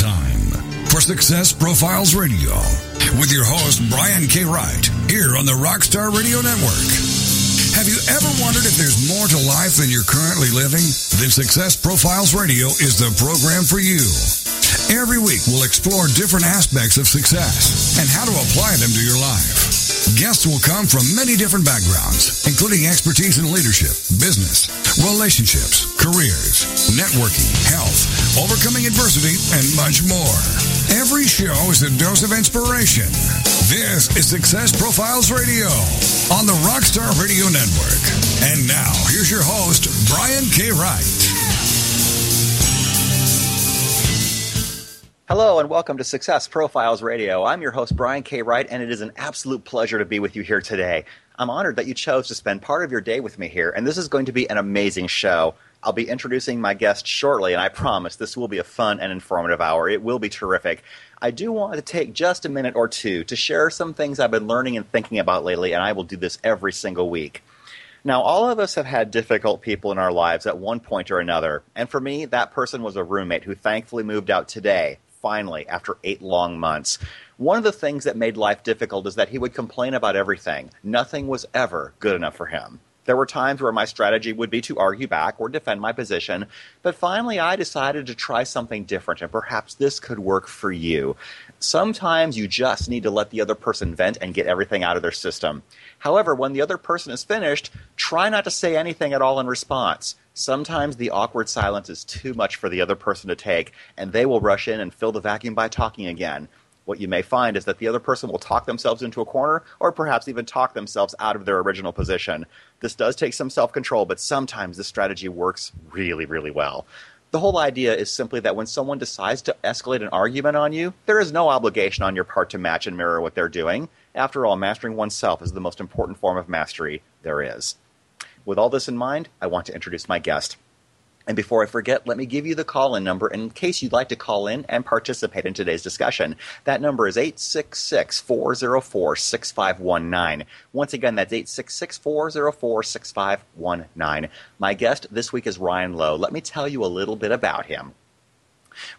time for Success Profiles Radio with your host, Brian K. Wright, here on the Rockstar Radio Network. Have you ever wondered if there's more to life than you're currently living? Then Success Profiles Radio is the program for you. Every week, we'll explore different aspects of success and how to apply them to your life. Guests will come from many different backgrounds, including expertise in leadership, business, relationships, careers, networking, health, overcoming adversity, and much more. Every show is a dose of inspiration. This is Success Profiles Radio on the Rockstar Radio Network. And now, here's your host, Brian K. Wright. Hello and welcome to Success Profiles Radio. I'm your host, Brian K. Wright, and it is an absolute pleasure to be with you here today. I'm honored that you chose to spend part of your day with me here, and this is going to be an amazing show. I'll be introducing my guest shortly, and I promise this will be a fun and informative hour. It will be terrific. I do want to take just a minute or two to share some things I've been learning and thinking about lately, and I will do this every single week. Now, all of us have had difficult people in our lives at one point or another, and for me, that person was a roommate who thankfully moved out today finally after eight long months. One of the things that made life difficult is that he would complain about everything. Nothing was ever good enough for him. There were times where my strategy would be to argue back or defend my position, but finally I decided to try something different, and perhaps this could work for you. Sometimes you just need to let the other person vent and get everything out of their system. However, when the other person is finished, try not to say anything at all in response. Sometimes the awkward silence is too much for the other person to take, and they will rush in and fill the vacuum by talking again. What you may find is that the other person will talk themselves into a corner or perhaps even talk themselves out of their original position. This does take some self control, but sometimes this strategy works really, really well. The whole idea is simply that when someone decides to escalate an argument on you, there is no obligation on your part to match and mirror what they're doing. After all, mastering oneself is the most important form of mastery there is. With all this in mind, I want to introduce my guest. And before I forget, let me give you the call in number in case you'd like to call in and participate in today's discussion. That number is 866 404 6519. Once again, that's 866 404 6519. My guest this week is Ryan Lowe. Let me tell you a little bit about him.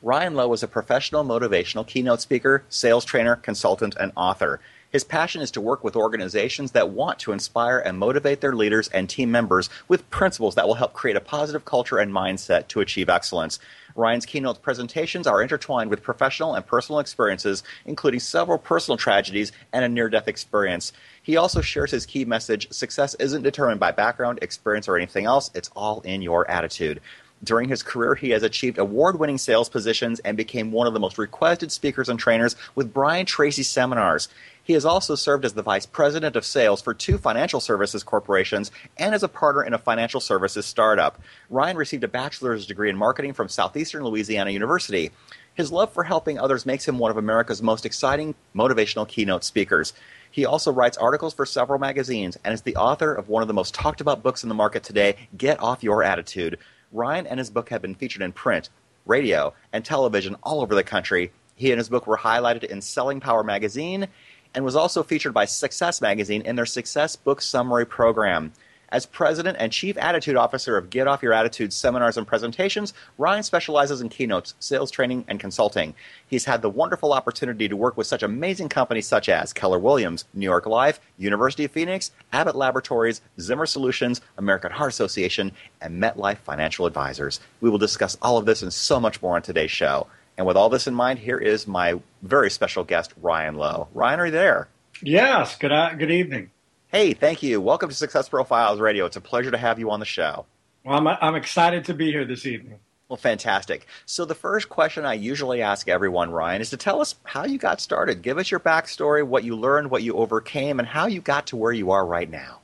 Ryan Lowe is a professional motivational keynote speaker, sales trainer, consultant, and author. His passion is to work with organizations that want to inspire and motivate their leaders and team members with principles that will help create a positive culture and mindset to achieve excellence. Ryan's keynote presentations are intertwined with professional and personal experiences, including several personal tragedies and a near death experience. He also shares his key message success isn't determined by background, experience, or anything else, it's all in your attitude. During his career, he has achieved award winning sales positions and became one of the most requested speakers and trainers with Brian Tracy seminars. He has also served as the vice president of sales for two financial services corporations and as a partner in a financial services startup. Ryan received a bachelor's degree in marketing from Southeastern Louisiana University. His love for helping others makes him one of America's most exciting motivational keynote speakers. He also writes articles for several magazines and is the author of one of the most talked about books in the market today, Get Off Your Attitude. Ryan and his book have been featured in print, radio, and television all over the country. He and his book were highlighted in Selling Power magazine and was also featured by Success magazine in their Success Book Summary program. As president and chief attitude officer of Get Off Your Attitude seminars and presentations, Ryan specializes in keynotes, sales training, and consulting. He's had the wonderful opportunity to work with such amazing companies such as Keller Williams, New York Life, University of Phoenix, Abbott Laboratories, Zimmer Solutions, American Heart Association, and MetLife Financial Advisors. We will discuss all of this and so much more on today's show. And with all this in mind, here is my very special guest, Ryan Lowe. Ryan, are you there? Yes. Good. Uh, good evening. Hey, thank you. Welcome to Success Profiles Radio. It's a pleasure to have you on the show. Well, I'm, I'm excited to be here this evening. Well, fantastic. So, the first question I usually ask everyone, Ryan, is to tell us how you got started. Give us your backstory, what you learned, what you overcame, and how you got to where you are right now.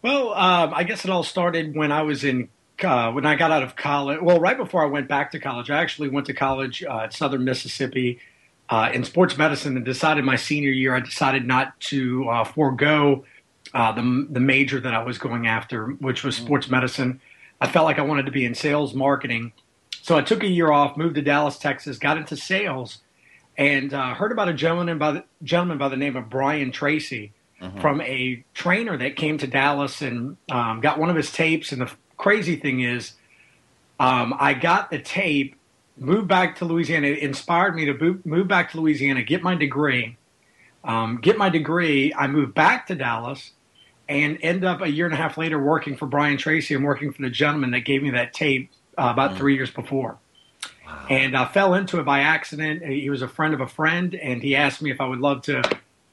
Well, um, I guess it all started when I was in uh, when I got out of college. Well, right before I went back to college, I actually went to college uh, at Southern Mississippi uh, in sports medicine and decided my senior year I decided not to uh, forego uh, the the major that I was going after, which was sports medicine. I felt like I wanted to be in sales marketing, so I took a year off, moved to Dallas, Texas, got into sales, and uh, heard about a gentleman by the gentleman by the name of Brian Tracy. Mm-hmm. From a trainer that came to Dallas and um, got one of his tapes. And the crazy thing is, um, I got the tape moved back to Louisiana. It inspired me to move back to Louisiana, get my degree. Um, get my degree. I moved back to Dallas and end up a year and a half later working for Brian Tracy and working for the gentleman that gave me that tape uh, about mm. three years before. Wow. And I fell into it by accident. He was a friend of a friend, and he asked me if I would love to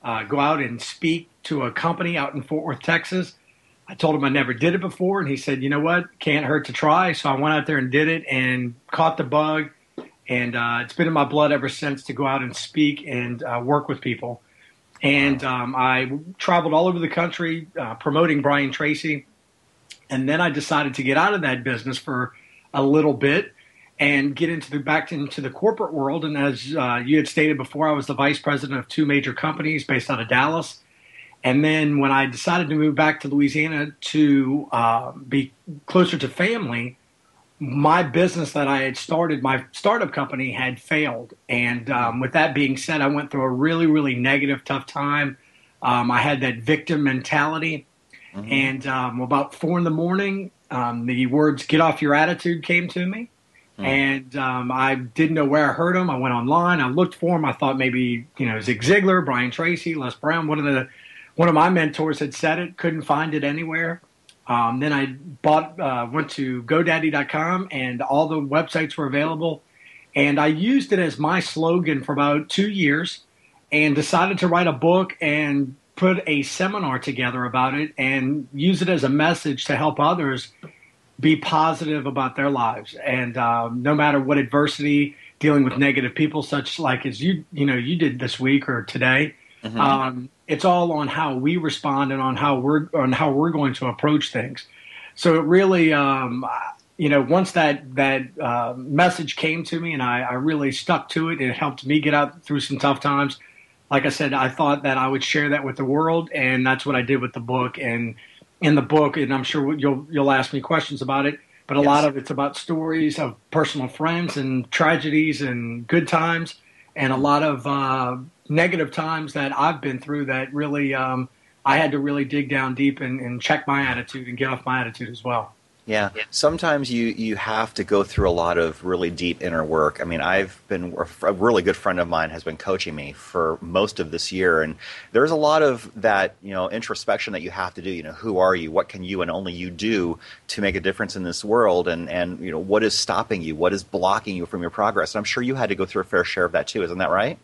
uh, go out and speak to a company out in Fort Worth, Texas. I told him I never did it before, and he said, "You know what? Can't hurt to try." So I went out there and did it, and caught the bug. And uh, it's been in my blood ever since to go out and speak and uh, work with people. And um, I traveled all over the country uh, promoting Brian Tracy. And then I decided to get out of that business for a little bit and get into the back into the corporate world. And as uh, you had stated before, I was the vice president of two major companies based out of Dallas. And then when I decided to move back to Louisiana to uh, be closer to family, my business that I had started, my startup company, had failed. And um, with that being said, I went through a really, really negative, tough time. Um, I had that victim mentality. Mm-hmm. And um, about four in the morning, um, the words "get off your attitude" came to me, mm-hmm. and um, I didn't know where I heard them. I went online, I looked for them. I thought maybe you know Zig Ziglar, Brian Tracy, Les Brown, one of the one of my mentors had said it, couldn't find it anywhere. Um, then I bought, uh, went to GoDaddy.com, and all the websites were available. And I used it as my slogan for about two years, and decided to write a book and put a seminar together about it, and use it as a message to help others be positive about their lives. And um, no matter what adversity, dealing with negative people, such like as you, you know, you did this week or today. Mm-hmm. Um, it's all on how we respond and on how we're on how we're going to approach things. So it really, um, you know, once that that uh, message came to me and I, I really stuck to it, it helped me get out through some tough times. Like I said, I thought that I would share that with the world, and that's what I did with the book. And in the book, and I'm sure you'll you'll ask me questions about it, but a yes. lot of it's about stories of personal friends and tragedies and good times, and a lot of uh, negative times that I've been through that really um, I had to really dig down deep and, and check my attitude and get off my attitude as well. Yeah, sometimes you you have to go through a lot of really deep inner work. I mean, I've been a really good friend of mine has been coaching me for most of this year, and there's a lot of that you know introspection that you have to do. You know, who are you? What can you and only you do to make a difference in this world? And and you know, what is stopping you? What is blocking you from your progress? And I'm sure you had to go through a fair share of that too. Isn't that right?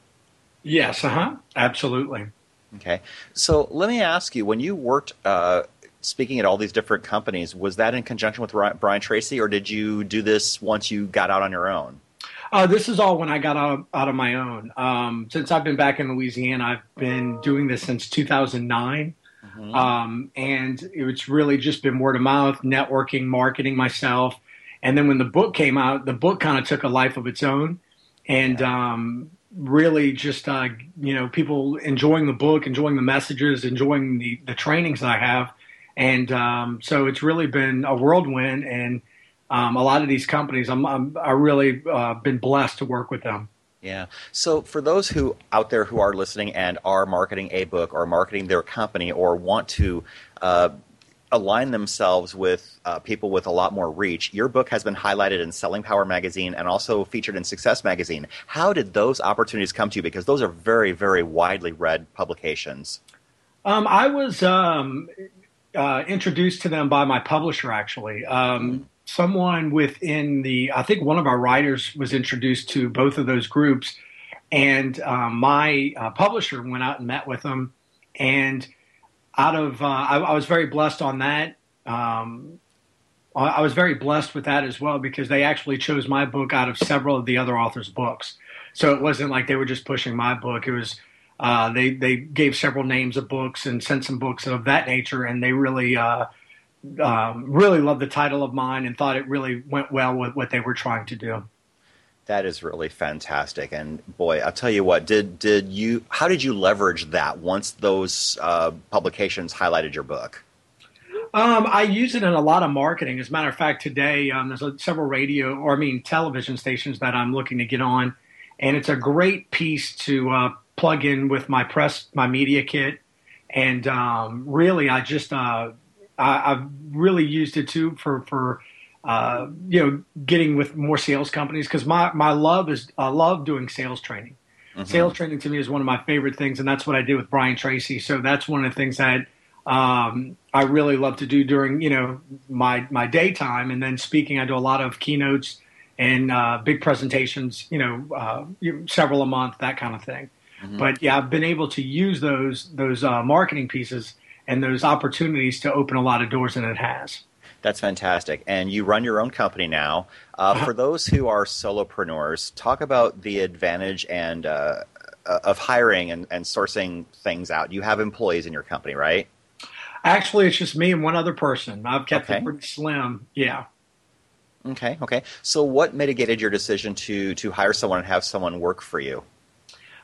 Yes, uh huh, absolutely. Okay, so let me ask you: when you worked uh, speaking at all these different companies, was that in conjunction with Brian Tracy, or did you do this once you got out on your own? Uh, this is all when I got out, out of my own. Um, since I've been back in Louisiana, I've been doing this since 2009. Mm-hmm. Um, and it's really just been word of mouth, networking, marketing myself. And then when the book came out, the book kind of took a life of its own. And yeah. um, really just uh, you know people enjoying the book, enjoying the messages, enjoying the the trainings I have, and um, so it's really been a whirlwind. And um, a lot of these companies, I'm, I'm I really uh, been blessed to work with them. Yeah. So for those who out there who are listening and are marketing a book or marketing their company or want to uh, align themselves with uh, people with a lot more reach. Your book has been highlighted in Selling Power magazine and also featured in Success magazine. How did those opportunities come to you? Because those are very, very widely read publications. Um, I was um, uh, introduced to them by my publisher, actually. Um. Someone within the, I think one of our writers was introduced to both of those groups. And um, my uh, publisher went out and met with them. And out of uh, I, I, was very blessed on that. Um, I was very blessed with that as well because they actually chose my book out of several of the other authors' books. So it wasn't like they were just pushing my book. It was uh, they they gave several names of books and sent some books of that nature, and they really uh, um, really loved the title of mine and thought it really went well with what they were trying to do. That is really fantastic, and boy, I'll tell you what. Did did you? How did you leverage that once those uh, publications highlighted your book? Um, I use it in a lot of marketing. As a matter of fact, today um, there's several radio or I mean television stations that I'm looking to get on, and it's a great piece to uh, plug in with my press, my media kit, and um, really, I just uh, I, have really used it too for for uh, you know, getting with more sales companies because my my love is I love doing sales training. Mm-hmm. Sales training to me is one of my favorite things, and that's what I did with Brian Tracy. So that's one of the things that um, I really love to do during you know my my daytime, and then speaking. I do a lot of keynotes and uh, big presentations, you know, uh, several a month, that kind of thing. Mm-hmm. But yeah, I've been able to use those those uh, marketing pieces and those opportunities to open a lot of doors, and it has. That's fantastic. And you run your own company now. Uh. For those who are solopreneurs, talk about the advantage and uh, of hiring and, and sourcing things out. You have employees in your company, right? Actually, it's just me and one other person. I've kept okay. it pretty slim. Yeah. Okay. Okay. So, what mitigated your decision to to hire someone and have someone work for you?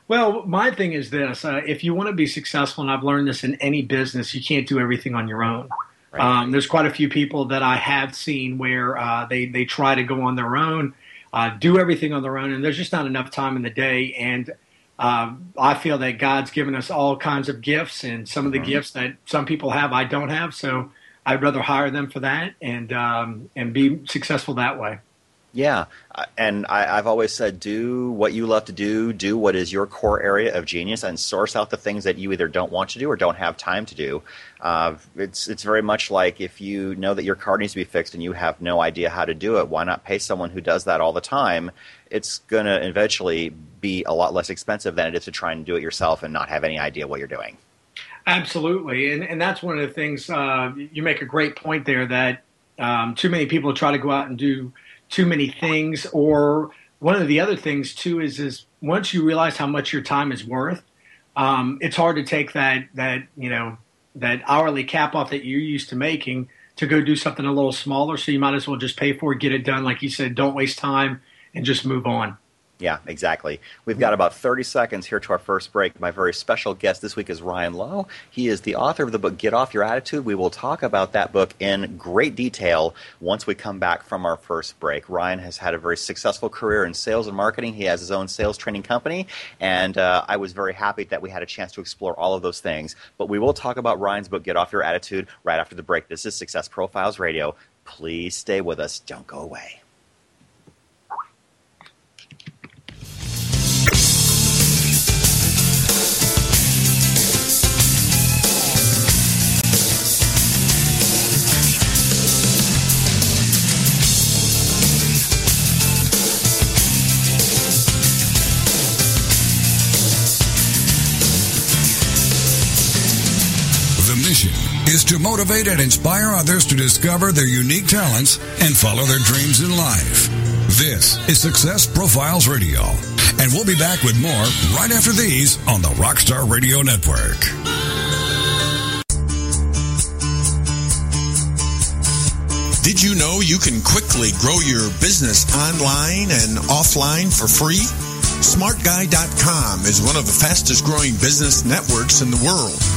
Well, my thing is this: uh, if you want to be successful, and I've learned this in any business, you can't do everything on your own. Right. Um, there's quite a few people that I have seen where uh, they they try to go on their own, uh, do everything on their own, and there's just not enough time in the day. And uh, I feel that God's given us all kinds of gifts, and some of the mm-hmm. gifts that some people have, I don't have. So I'd rather hire them for that and um, and be successful that way. Yeah, and I, have always said, do what you love to do, do what is your core area of genius, and source out the things that you either don't want to do or don't have time to do. Uh, it's it's very much like if you know that your car needs to be fixed and you have no idea how to do it, why not pay someone who does that all the time? It's going to eventually be a lot less expensive than it is to try and do it yourself and not have any idea what you're doing. Absolutely, and and that's one of the things uh, you make a great point there that um, too many people try to go out and do too many things or one of the other things too is is once you realize how much your time is worth um, it's hard to take that that you know that hourly cap off that you're used to making to go do something a little smaller. So you might as well just pay for it get it done. Like you said don't waste time and just move on yeah, exactly. We've got about 30 seconds here to our first break. My very special guest this week is Ryan Lowe. He is the author of the book Get Off Your Attitude. We will talk about that book in great detail once we come back from our first break. Ryan has had a very successful career in sales and marketing. He has his own sales training company, and uh, I was very happy that we had a chance to explore all of those things. But we will talk about Ryan's book Get Off Your Attitude right after the break. This is Success Profiles Radio. Please stay with us. Don't go away. Is to motivate and inspire others to discover their unique talents and follow their dreams in life. This is Success Profiles Radio, and we'll be back with more right after these on the Rockstar Radio Network. Did you know you can quickly grow your business online and offline for free? SmartGuy.com is one of the fastest growing business networks in the world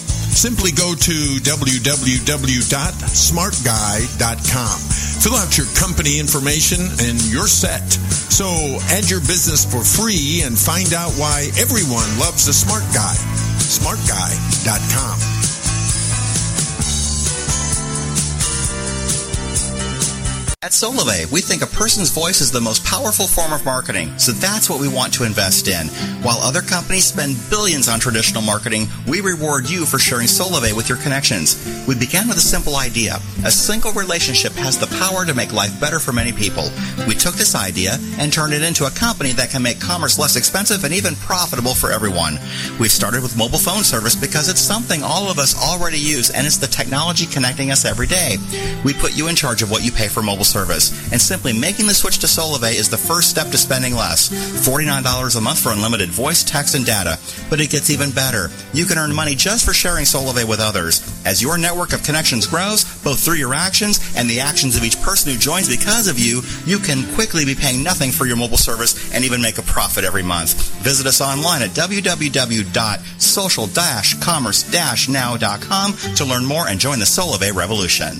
Simply go to www.smartguy.com. Fill out your company information and you're set. So add your business for free and find out why everyone loves the smart guy. smartguy.com. At Solavei, we think a person's voice is the most powerful form of marketing, so that's what we want to invest in. While other companies spend billions on traditional marketing, we reward you for sharing Solavei with your connections. We began with a simple idea. A single relationship has the power to make life better for many people. We took this idea and turned it into a company that can make commerce less expensive and even profitable for everyone. We've started with mobile phone service because it's something all of us already use and it's the technology connecting us every day. We put you in charge of what you pay for mobile service. And simply making the switch to Solavei is the first step to spending less. $49 a month for unlimited voice, text, and data. But it gets even better. You can earn money just for sharing Solavei with others. As your network of connections grows, both through your actions and the actions of each person who joins because of you, you can quickly be paying nothing for your mobile service and even make a profit every month. Visit us online at www.social-commerce-now.com to learn more and join the Solavei revolution.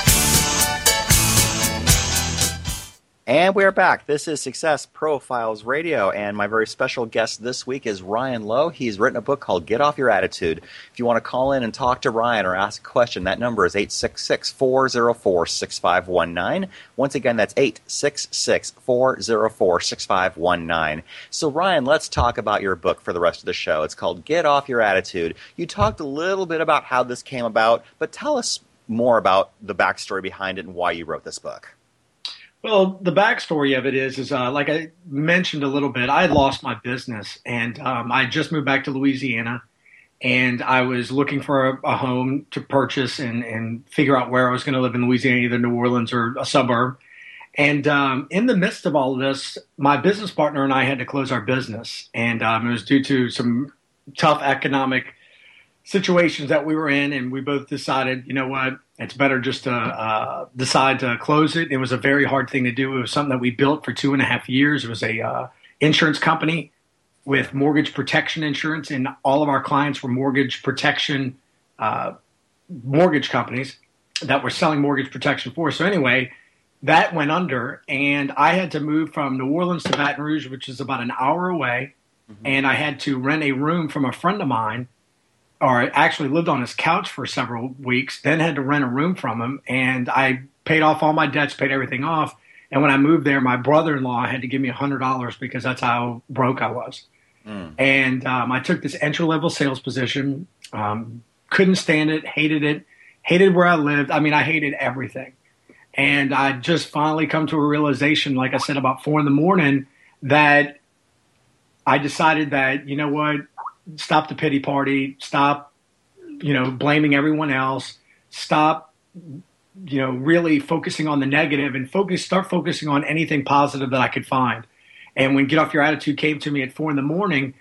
And we're back. This is Success Profiles Radio, and my very special guest this week is Ryan Lowe. He's written a book called Get Off Your Attitude. If you want to call in and talk to Ryan or ask a question, that number is 866 404 6519. Once again, that's 866 404 6519. So, Ryan, let's talk about your book for the rest of the show. It's called Get Off Your Attitude. You talked a little bit about how this came about, but tell us more about the backstory behind it and why you wrote this book. Well, the backstory of it is, is uh, like I mentioned a little bit. I lost my business, and um, I just moved back to Louisiana, and I was looking for a, a home to purchase and, and figure out where I was going to live in Louisiana, either New Orleans or a suburb. And um, in the midst of all of this, my business partner and I had to close our business, and um, it was due to some tough economic situations that we were in, and we both decided, you know what, it's better just to uh, decide to close it. It was a very hard thing to do. It was something that we built for two and a half years. It was a uh, insurance company with mortgage protection insurance, and all of our clients were mortgage protection uh, mortgage companies that were selling mortgage protection for. So anyway, that went under, and I had to move from New Orleans to Baton Rouge, which is about an hour away, mm-hmm. and I had to rent a room from a friend of mine or actually lived on his couch for several weeks, then had to rent a room from him. And I paid off all my debts, paid everything off. And when I moved there, my brother in law had to give me $100 because that's how broke I was. Mm. And um, I took this entry level sales position, um, couldn't stand it, hated it, hated where I lived. I mean, I hated everything. And I just finally come to a realization, like I said, about four in the morning, that I decided that, you know what, stop the pity party, stop, you know, blaming everyone else, stop, you know, really focusing on the negative and focus, start focusing on anything positive that I could find. And when Get Off Your Attitude came to me at four in the morning,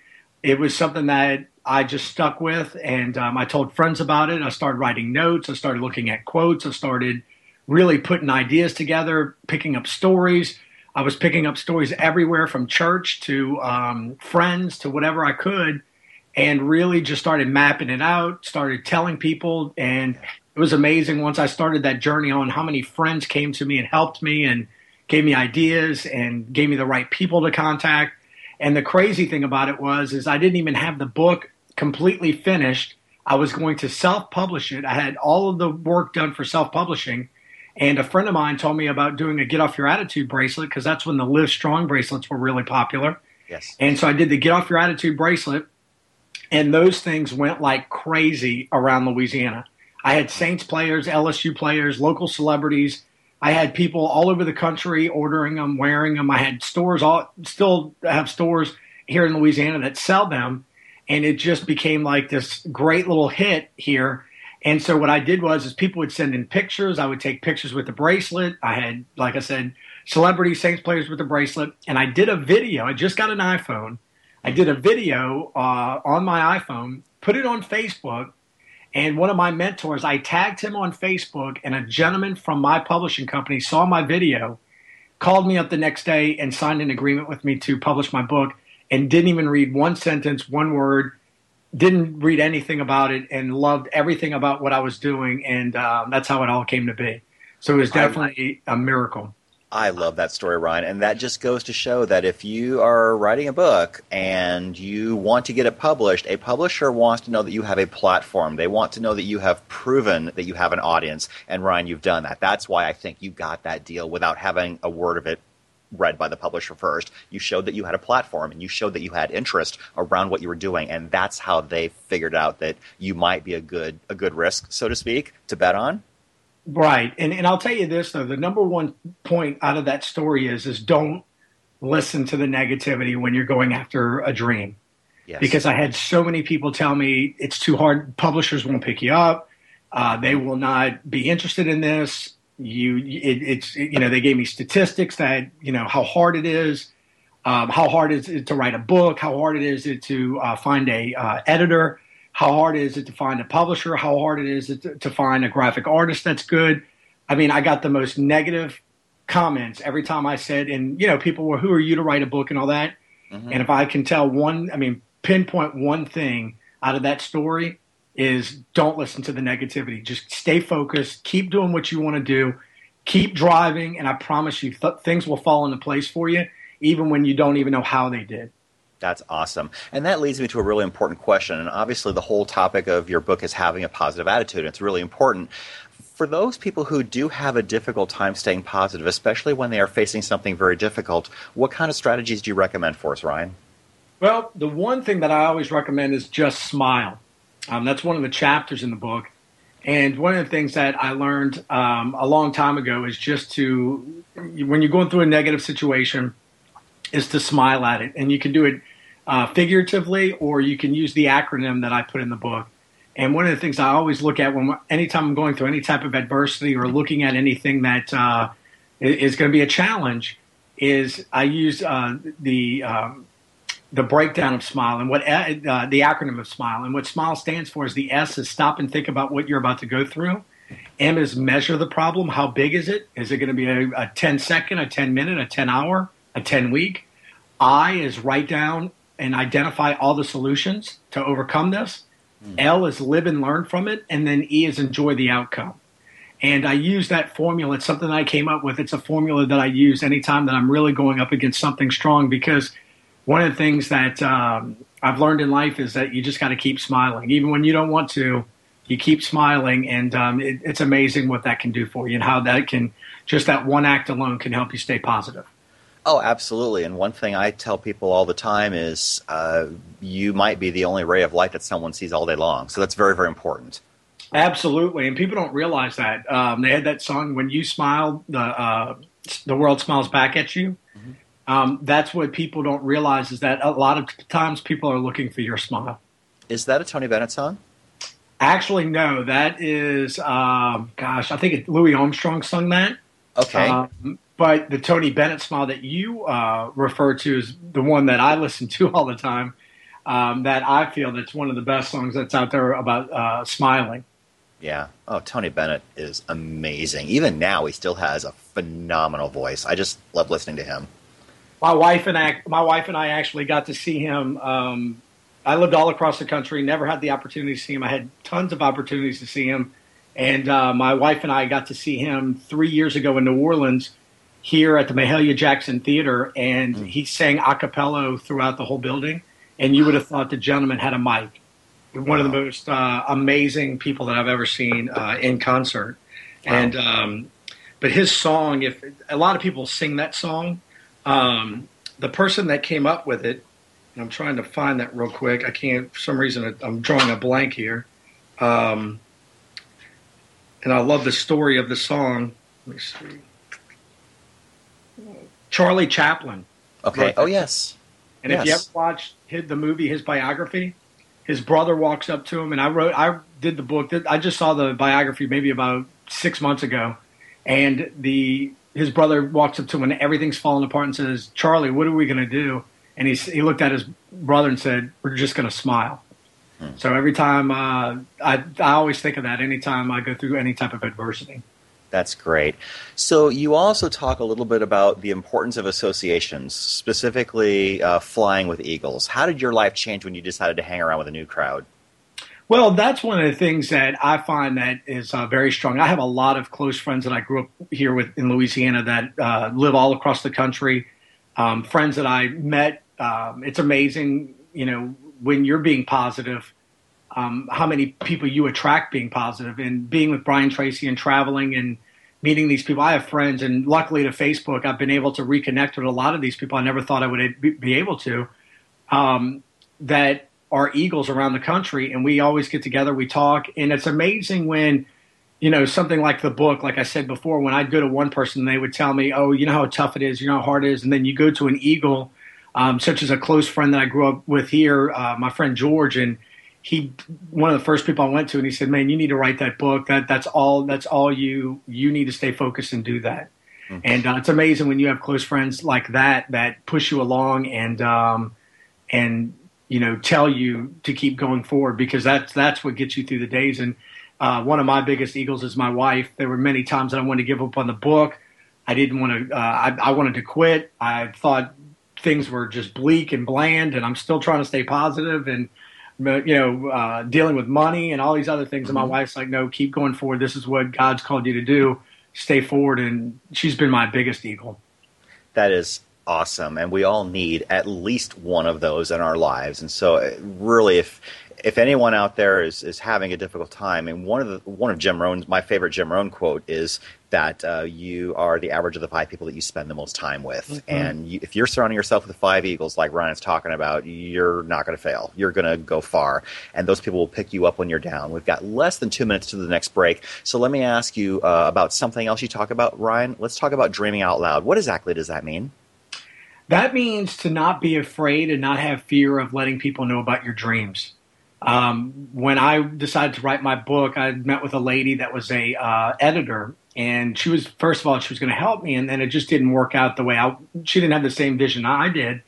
it was something that I just stuck with. And um, I told friends about it. I started writing notes. I started looking at quotes. I started really putting ideas together, picking up stories. I was picking up stories everywhere from church to um, friends to whatever I could and really just started mapping it out, started telling people. And it was amazing once I started that journey on how many friends came to me and helped me and gave me ideas and gave me the right people to contact. And the crazy thing about it was is I didn't even have the book completely finished. I was going to self-publish it. I had all of the work done for self-publishing. And a friend of mine told me about doing a Get Off Your Attitude bracelet because that's when the Live Strong bracelets were really popular. Yes. And so I did the Get Off Your Attitude bracelet and those things went like crazy around Louisiana. I had Saints players, LSU players, local celebrities. I had people all over the country ordering them, wearing them. I had stores, all still have stores here in Louisiana that sell them, and it just became like this great little hit here. And so what I did was, is people would send in pictures. I would take pictures with the bracelet. I had, like I said, celebrity Saints players with the bracelet, and I did a video. I just got an iPhone I did a video uh, on my iPhone, put it on Facebook, and one of my mentors, I tagged him on Facebook, and a gentleman from my publishing company saw my video, called me up the next day, and signed an agreement with me to publish my book, and didn't even read one sentence, one word, didn't read anything about it, and loved everything about what I was doing, and um, that's how it all came to be. So it was definitely a miracle. I love that story, Ryan. And that just goes to show that if you are writing a book and you want to get it published, a publisher wants to know that you have a platform. They want to know that you have proven that you have an audience. And Ryan, you've done that. That's why I think you got that deal without having a word of it read by the publisher first. You showed that you had a platform and you showed that you had interest around what you were doing, and that's how they figured out that you might be a good a good risk, so to speak, to bet on. Right, and and I'll tell you this though: the number one point out of that story is is don't listen to the negativity when you're going after a dream. Yes. Because I had so many people tell me it's too hard. Publishers won't pick you up. Uh, they will not be interested in this you it, it's you know they gave me statistics that you know how hard it is um, how hard is it to write a book how hard it is it to uh, find a uh, editor how hard is it to find a publisher how hard it is to, to find a graphic artist that's good i mean i got the most negative comments every time i said and you know people were who are you to write a book and all that mm-hmm. and if i can tell one i mean pinpoint one thing out of that story is don't listen to the negativity. Just stay focused, keep doing what you want to do, keep driving, and I promise you th- things will fall into place for you, even when you don't even know how they did. That's awesome. And that leads me to a really important question. And obviously, the whole topic of your book is having a positive attitude. It's really important. For those people who do have a difficult time staying positive, especially when they are facing something very difficult, what kind of strategies do you recommend for us, Ryan? Well, the one thing that I always recommend is just smile. Um, that's one of the chapters in the book. And one of the things that I learned um, a long time ago is just to, when you're going through a negative situation, is to smile at it. And you can do it uh, figuratively, or you can use the acronym that I put in the book. And one of the things I always look at when, anytime I'm going through any type of adversity or looking at anything that uh, is going to be a challenge, is I use uh, the um, the breakdown of SMILE and what uh, the acronym of SMILE and what SMILE stands for is the S is stop and think about what you're about to go through. M is measure the problem. How big is it? Is it going to be a, a 10 second, a 10 minute, a 10 hour, a 10 week? I is write down and identify all the solutions to overcome this. Mm. L is live and learn from it. And then E is enjoy the outcome. And I use that formula. It's something I came up with. It's a formula that I use anytime that I'm really going up against something strong because – one of the things that um, I've learned in life is that you just got to keep smiling, even when you don't want to. You keep smiling, and um, it, it's amazing what that can do for you, and how that can just that one act alone can help you stay positive. Oh, absolutely. And one thing I tell people all the time is uh, you might be the only ray of light that someone sees all day long. So that's very, very important. Absolutely, and people don't realize that. Um, they had that song "When You Smile, the uh, the world smiles back at you." Mm-hmm. Um, that's what people don't realize is that a lot of times people are looking for your smile. Is that a Tony Bennett song? Actually, no. That is, um, gosh, I think it, Louis Armstrong sung that. Okay. Um, but the Tony Bennett smile that you uh, refer to is the one that I listen to all the time. Um, that I feel that's one of the best songs that's out there about uh, smiling. Yeah. Oh, Tony Bennett is amazing. Even now, he still has a phenomenal voice. I just love listening to him my wife and I, my wife and I actually got to see him. Um, I lived all across the country, never had the opportunity to see him. I had tons of opportunities to see him, and uh, my wife and I got to see him three years ago in New Orleans, here at the Mahalia Jackson Theater, and mm. he sang a cappella throughout the whole building. And you would have thought the gentleman had a mic. One wow. of the most uh, amazing people that I've ever seen uh, in concert. Wow. And um, but his song, if a lot of people sing that song, um, the person that came up with it, I'm trying to find that real quick. I can't, for some reason, I'm drawing a blank here. Um, and I love the story of the song. Let me see. Charlie Chaplin. Okay. Oh, yes. And yes. if you ever watched his, the movie, his biography, his brother walks up to him, and I wrote, I did the book. I just saw the biography maybe about six months ago, and the his brother walks up to him and everything's falling apart and says, "Charlie, what are we going to do?" And he he looked at his brother and said, "We're just going to smile." Hmm. So every time uh, I I always think of that anytime I go through any type of adversity. That's great. So you also talk a little bit about the importance of associations, specifically uh, flying with eagles. How did your life change when you decided to hang around with a new crowd? Well, that's one of the things that I find that is uh, very strong. I have a lot of close friends that I grew up here with in Louisiana that uh, live all across the country. Um, friends that I met. Um, it's amazing, you know, when you're being positive, um, how many people you attract being. And being with Brian Tracy and traveling and meeting these people. I have friends, and luckily to Facebook, I've been able to reconnect with a lot of these people I never thought I would be able to. Um, that are Eagles around the country, and we always get together, we talk, and it's amazing when you know, something like the book, like I said before, when I'd go to one person, they would tell me, oh, you know how tough it is, you know how hard it is. And then you go to an Eagle, um, such as a close friend that I grew up with here, uh, my friend George, and he, one of the first people I went to, and he said, man, you need to write that book. That That's all, that's all you, you need to stay focused and do that. Mm-hmm. And uh, it's amazing when you have close friends like that, that push you along and, um, and, you know, tell you to keep going forward because that's, that's what gets you through the days. And, uh, one of my biggest eagles is my wife. There were many times that I wanted to give up on the book. I didn't want to. Uh, I, I, wanted to quit. I thought things were just bleak and bland, and I'm still trying to stay positive and you know uh, dealing with money and all these other things. And my mm-hmm. wife's like, "No, keep going forward. This is what God's called you to do. Stay forward." And she's been my biggest eagle. That is awesome, and we all need at least one of those in our lives. And so, uh, really, if if anyone out there is, is having a difficult time, and one of the one of Jim Rohn's my favorite Jim Rohn quote is that uh, you are the average of the five people that you spend the most time with, mm-hmm. and you, if you're surrounding yourself with five eagles like Ryan's talking about, you're not going to fail. You're going to go far, and those people will pick you up when you're down. We've got less than two minutes to the next break, so let me ask you uh, about something else you talk about, Ryan. Let's talk about dreaming out loud. What exactly does that mean? That means to not be afraid and not have fear of letting people know about your dreams. Um, when I decided to write my book, I met with a lady that was a uh, editor, and she was first of all she was going to help me, and then it just didn't work out the way I. She didn't have the same vision I did.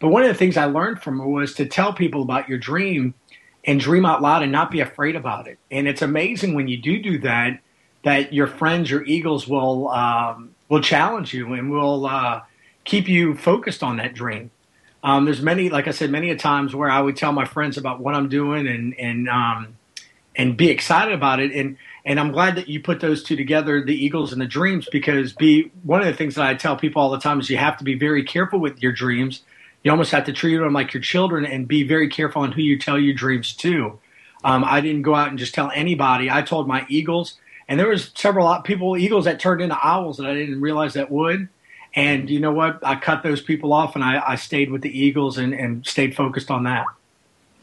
But one of the things I learned from her was to tell people about your dream and dream out loud and not be afraid about it. And it's amazing when you do do that that your friends, your eagles, will um, will challenge you and will uh, keep you focused on that dream. Um, there's many, like I said, many a times where I would tell my friends about what I'm doing and and um, and be excited about it. And and I'm glad that you put those two together, the Eagles and the dreams, because be one of the things that I tell people all the time is you have to be very careful with your dreams. You almost have to treat them like your children and be very careful on who you tell your dreams to. Um, I didn't go out and just tell anybody. I told my Eagles, and there was several people Eagles that turned into owls that I didn't realize that would. And you know what? I cut those people off and I, I stayed with the Eagles and, and stayed focused on that.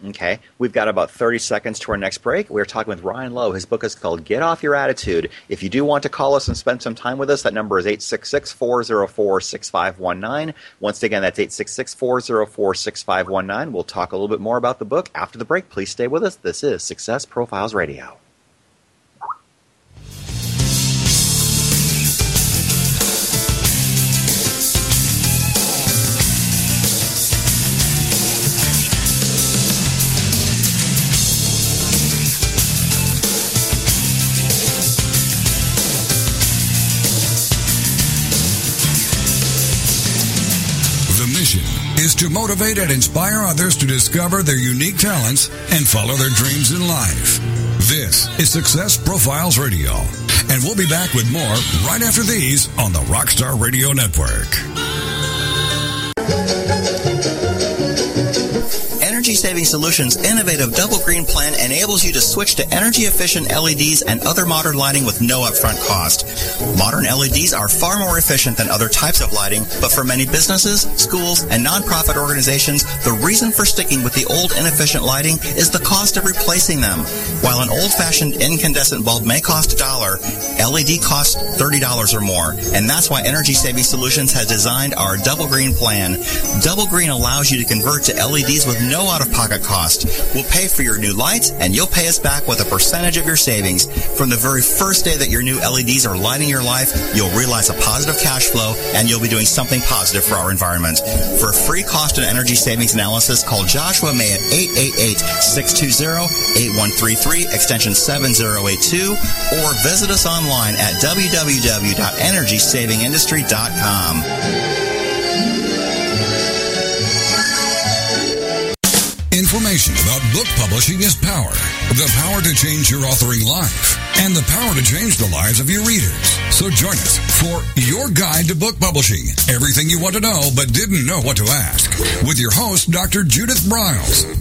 Okay, we've got about 30 seconds to our next break. We're talking with Ryan Lowe. His book is called Get Off Your Attitude. If you do want to call us and spend some time with us, that number is 866 404 6519. Once again, that's 866 404 6519. We'll talk a little bit more about the book after the break. Please stay with us. This is Success Profiles Radio. To motivate and inspire others to discover their unique talents and follow their dreams in life. This is Success Profiles Radio, and we'll be back with more right after these on the Rockstar Radio Network. Energy Saving Solutions' innovative double green plan enables you to switch to energy efficient LEDs and other modern lighting with no upfront cost. Modern LEDs are far more efficient than other types of lighting, but for many businesses, schools, and nonprofit organizations, the reason for sticking with the old inefficient lighting is the cost of replacing them. While an old-fashioned incandescent bulb may cost a dollar, LED costs $30 or more, and that's why Energy Saving Solutions has designed our double green plan. Double green allows you to convert to LEDs with no out-of-pocket cost. We'll pay for your new lights, and you'll pay us back with a percentage of your savings. From the very first day that your new LEDs are lighting your life, you'll realize a positive cash flow, and you'll be doing something positive for our environment. For a free cost and energy savings analysis, call Joshua May at 888-620-8133, extension 7082, or visit us online at www.energysavingindustry.com. Information about book publishing is power. The power to change your authoring life and the power to change the lives of your readers. So join us for your guide to book publishing. Everything you want to know but didn't know what to ask with your host, Dr. Judith Briles.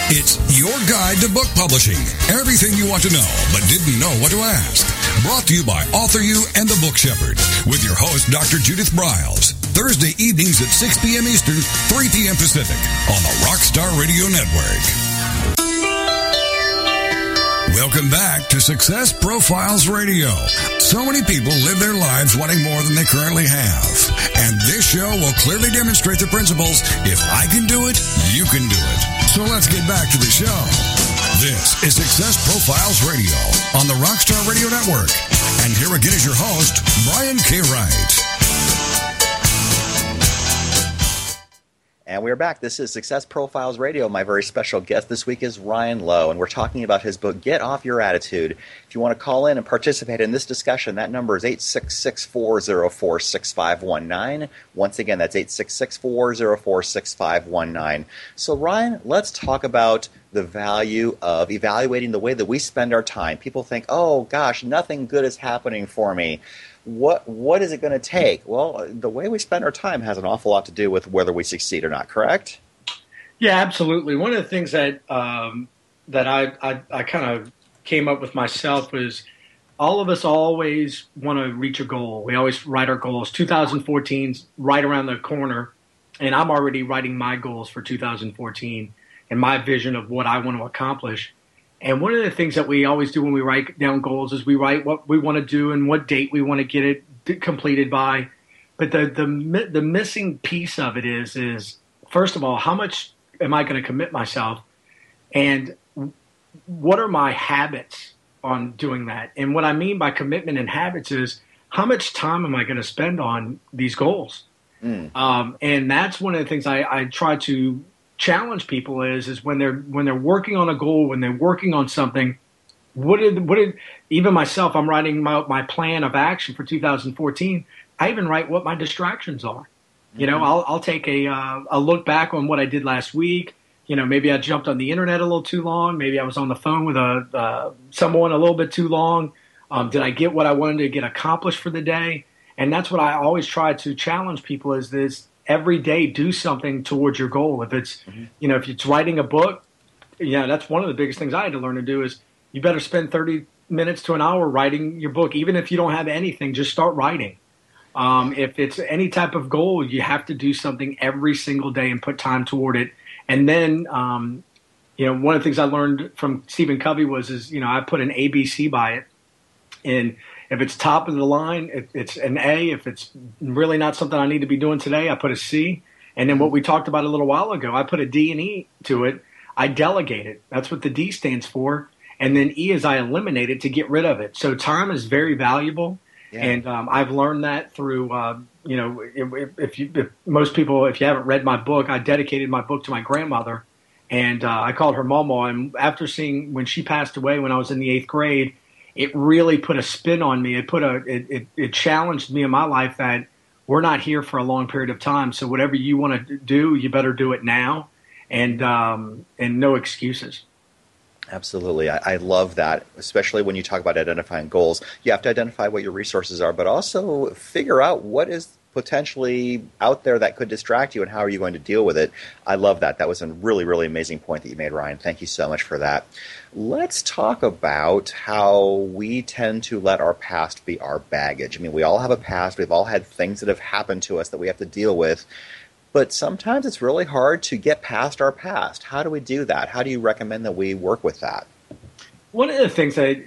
It's your guide to book publishing. Everything you want to know, but didn't know what to ask. Brought to you by AuthorU and the Book Shepherd with your host, Dr. Judith Briles. Thursday evenings at 6 p.m. Eastern, 3 p.m. Pacific on the Rockstar Radio Network. Welcome back to Success Profiles Radio. So many people live their lives wanting more than they currently have. And this show will clearly demonstrate the principles if I can do it, you can do it. So let's get back to the show. This is Success Profiles Radio on the Rockstar Radio Network. And here again is your host, Brian K. Wright. And we are back. This is Success Profiles Radio. My very special guest this week is Ryan Lowe, and we're talking about his book, Get Off Your Attitude. If you want to call in and participate in this discussion, that number is 866 404 6519. Once again, that's 866 404 6519. So, Ryan, let's talk about the value of evaluating the way that we spend our time. People think, oh gosh, nothing good is happening for me what what is it going to take? Well, the way we spend our time has an awful lot to do with whether we succeed or not. Correct? Yeah, absolutely. One of the things that um, that I, I, I kind of came up with myself was all of us always want to reach a goal. We always write our goals. 2014's right around the corner, and I'm already writing my goals for 2014 and my vision of what I want to accomplish. And one of the things that we always do when we write down goals is we write what we want to do and what date we want to get it completed by. But the the the missing piece of it is is first of all, how much am I going to commit myself, and what are my habits on doing that? And what I mean by commitment and habits is how much time am I going to spend on these goals? Mm. Um, and that's one of the things I, I try to challenge people is is when they're when they're working on a goal, when they're working on something. What did what did even myself? I'm writing my my plan of action for 2014. I even write what my distractions are. You know, mm-hmm. I'll I'll take a uh, a look back on what I did last week. You know, maybe I jumped on the internet a little too long. Maybe I was on the phone with a uh, someone a little bit too long. Um, did I get what I wanted to get accomplished for the day? And that's what I always try to challenge people: is this every day do something towards your goal. If it's, mm-hmm. you know, if it's writing a book, yeah, that's one of the biggest things I had to learn to do is you better spend 30 minutes to an hour writing your book. Even if you don't have anything, just start writing. Um, if it's any type of goal, you have to do something every single day and put time toward it. And then, um, you know, one of the things I learned from Stephen Covey was, is, you know, I put an ABC by it. And if it's top of the line, it, it's an A. If it's really not something I need to be doing today, I put a C. And then what we talked about a little while ago, I put a D and E to it. I delegate it. That's what the D stands for. And then E is I eliminate it to get rid of it. So time is very valuable. Yeah. And um, I've learned that through, uh, you know, if, if, you, if most people, if you haven't read my book, I dedicated my book to my grandmother, and uh, I called her Mama. And after seeing when she passed away when I was in the eighth grade, it really put a spin on me. It put a it, it, it challenged me in my life that we're not here for a long period of time. So whatever you want to do, you better do it now, and um, and no excuses. Absolutely. I, I, love that, especially when you talk about identifying goals. You have to identify what your resources are, but also figure out what is potentially out there that could distract you and how are you going to deal with it. I love that. That was a really, really amazing point that you made, Ryan. Thank you so much for that. Let's talk about how we tend to let our past be our baggage. I mean, we all have a past. We've all had things that have happened to us that we have to deal with. But sometimes it's really hard to get past our past. How do we do that? How do you recommend that we work with that? One of the things that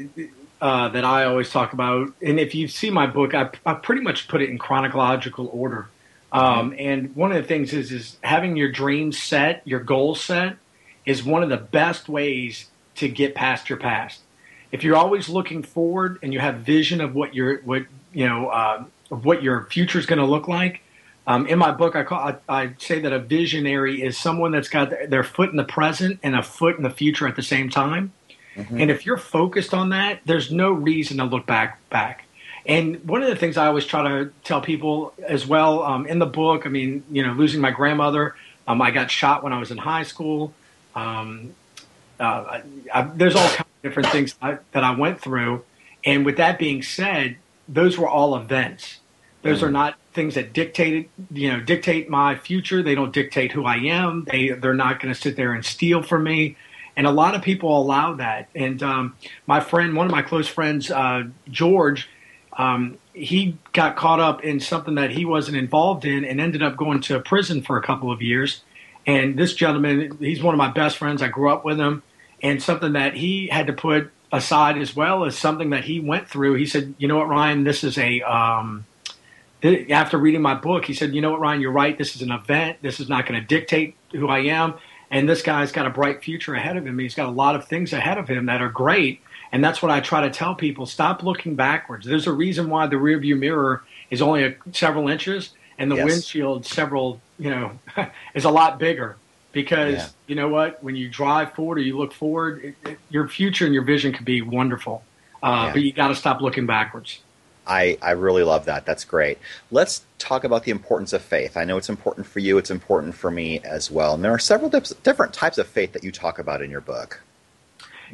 uh, that I always talk about, and if you see my book, I, I pretty much put it in chronological order. Um, and one of the things is is having your dreams set, your goals set, is one of the best ways to get past your past. If you're always looking forward and you have vision of what your what you know uh, of what your future is going to look like, um, in my book, I call I, I, say that a visionary is someone that's got their foot in the present and a foot in the future at the same time. Mm-hmm. And if you're focused on that, there's no reason to look back back. And one of the things I always try to tell people as well um, in the book, I mean, you know, losing my grandmother, um, I got shot when I was in high school. Um, uh, I, I, there's all kinds of different things I, that I went through. And with that being said, those were all events. Those mm. are not things that dictated, you know, dictate my future. They don't dictate who I am. They they're not going to sit there and steal from me. And a lot of people allow that. And um, my friend, one of my close friends, uh, George, um, he got caught up in something that he wasn't involved in and ended up going to prison for a couple of years. And this gentleman, he's one of my best friends. I grew up with him. And something that he had to put aside as well as something that he went through. He said, "You know what, Ryan? This is a." Um, after reading my book, he said, "You know what, Ryan? You're right. This is an event. This is not going to dictate who I am." And this guy's got a bright future ahead of him. He's got a lot of things ahead of him that are great. And that's what I try to tell people. Stop looking backwards. There's a reason why the rearview mirror is only a, several inches and the yes. windshield several, you know, is a lot bigger because yeah. you know what? When you drive forward or you look forward, it, it, your future and your vision could be wonderful. Uh, yeah. But you got to stop looking backwards. I, I really love that. That's great. Let's talk about the importance of faith. I know it's important for you, it's important for me as well. And there are several different types of faith that you talk about in your book.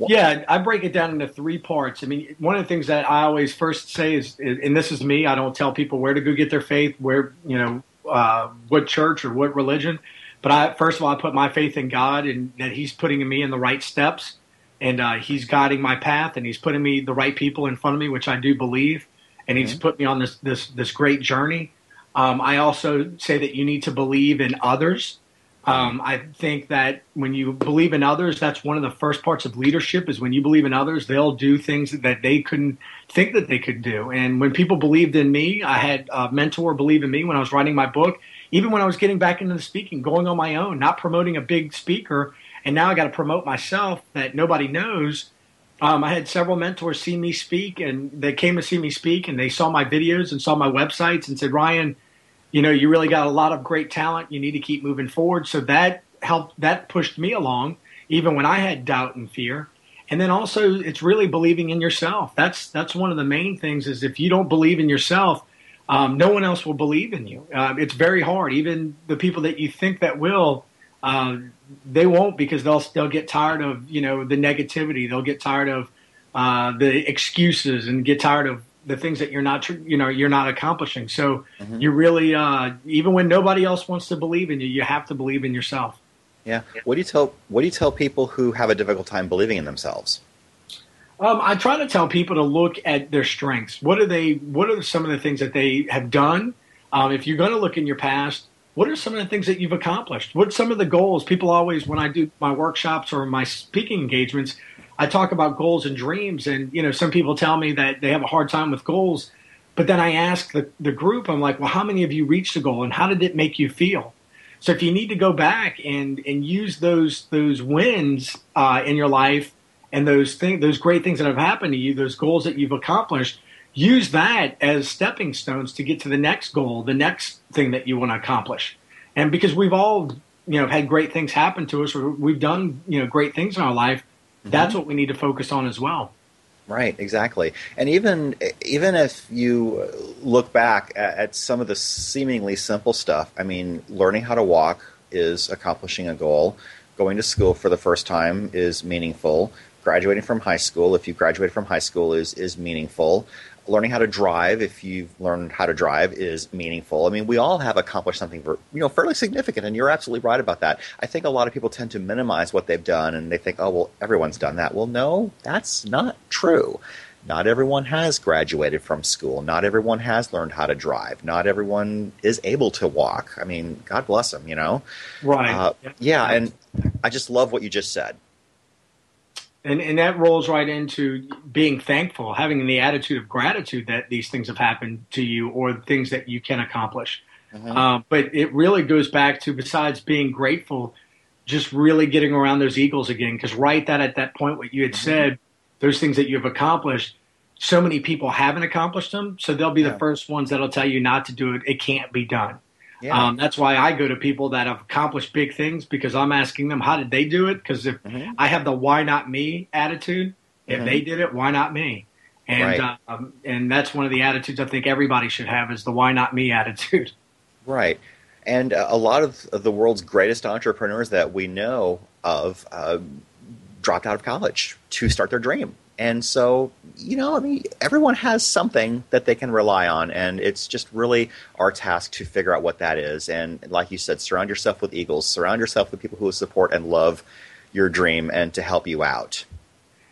Yeah, I break it down into three parts. I mean, one of the things that I always first say is, and this is me, I don't tell people where to go get their faith, where, you know, uh, what church or what religion. But I, first of all, I put my faith in God and that He's putting me in the right steps and uh, He's guiding my path and He's putting me the right people in front of me, which I do believe. And He's put me on this, this, this great journey. Um, I also say that you need to believe in others um, I think that when you believe in others, that's one of the first parts of leadership. Is when you believe in others, they'll do things that they couldn't think that they could do. And when people believed in me, I had a mentor believe in me when I was writing my book. Even when I was getting back into the speaking, going on my own, not promoting a big speaker, and now I got to promote myself that nobody knows. Um, I had several mentors see me speak, and they came to see me speak, and they saw my videos and saw my websites and said, "Ryan." you know, you really got a lot of great talent. You need to keep moving forward. So that helped, that pushed me along, even when I had doubt and fear. And then also, it's really believing in yourself. That's that's one of the main things. Is if you don't believe in yourself, um, no one else will believe in you. Uh, it's very hard. Even the people that you think that will, uh, they won't because they'll they'll get tired of you know the negativity. They'll get tired of uh, the excuses and get tired of the things that you're not you know you're not accomplishing. So mm-hmm. you really uh, even when nobody else wants to believe in you you have to believe in yourself. Yeah. What do you tell what do you tell people who have a difficult time believing in themselves? Um, i try to tell people to look at their strengths. What are they what are some of the things that they have done? Um, if you're going to look in your past what are some of the things that you've accomplished what some of the goals people always when i do my workshops or my speaking engagements I talk about goals and dreams, and you know, some people tell me that they have a hard time with goals. But then I ask the, the group, I'm like, well, how many of you reached the goal, and how did it make you feel? So if you need to go back and and use those those wins uh, in your life and those things, those great things that have happened to you, those goals that you've accomplished, use that as stepping stones to get to the next goal, the next thing that you want to accomplish. And because we've all you know had great things happen to us, or we've done you know great things in our life, Mm-hmm. That's what we need to focus on as well. Right, exactly. And even even if you look back at, at, some of the seemingly simple stuff, I mean, learning how to walk is accomplishing a goal. Going to school for the first time is meaningful. Graduating from high school, if you graduated from high school, is is meaningful learning how to drive, if you've learned how to drive, is meaningful. I mean, we all have accomplished something, for, you know, fairly significant, and you're absolutely right about that. I think a lot of people tend to minimize what they've done, and they think, oh, well, everyone's done that. Well, no, that's not true. Not everyone has graduated from school. Not everyone has learned how to drive. Not everyone is able to walk. I mean, God bless them, you know. Right. Uh, yeah, and I just love what you just said. And, and that rolls right into being thankful, having the attitude of gratitude that these things have happened to you or things that you can accomplish. Mm-hmm. Uh, but it really goes back to, besides being grateful, just really getting around those eagles again. Because right that at that point, what you had mm-hmm. said, those things that you've accomplished, so many people haven't accomplished them. So they'll be yeah. the first ones that'll tell you not to do it. It can't be done. Yeah. Um, that's why I go to people that have accomplished big things because I'm asking them how did they do it? Because if mm-hmm. I have the "why not me" attitude, if mm-hmm. they did it, why not me? And right. um, and that's one of the attitudes I think everybody should have is the "why not me" attitude. Right. And uh, a lot of, the world's greatest entrepreneurs that we know of uh, dropped out of college to start their dream. And so, you know, I mean, everyone has something that they can rely on, and it's just really our task to figure out what that is. And like you said, surround yourself with eagles, surround yourself with people who support and love your dream and to help you out.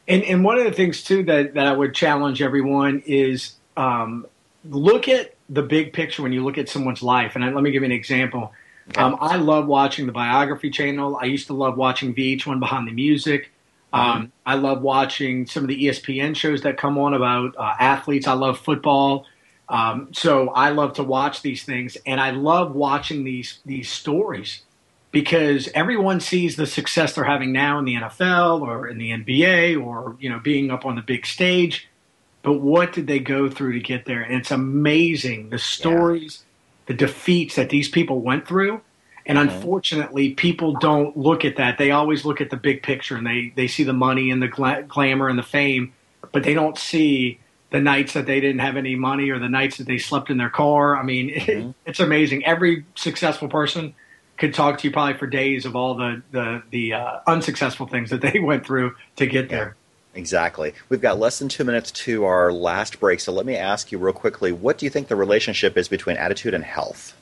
And, and one of the things, too, that, that I would challenge everyone is um, look at the big picture when you look at someone's life. And I, let me give you an example. Okay. Um, I love watching the biography channel. I used to love watching VH1 Behind the Music. Um. I love watching some of the ESPN shows that come on about uh, athletes. I love football. Um, so I love to watch these things, and I love watching these these stories because everyone sees the success they're having now in the NFL or in the NBA or you know being up on the big stage but what did they go through to get there? And it's amazing the stories, yeah. the defeats that these people went through. And mm-hmm. unfortunately, people don't look at that. They always look at the big picture and they, they see the money and the gla- glamour and the fame, but they don't see the nights that they didn't have any money or the nights that they slept in their car. I mean, mm-hmm. it, it's amazing. Every successful person could talk to you probably for days of all the the, the uh, unsuccessful things that they went through to get there. Exactly. We've got less than two minutes to our last break, so let me ask you real quickly what do you think the relationship is between attitude and health?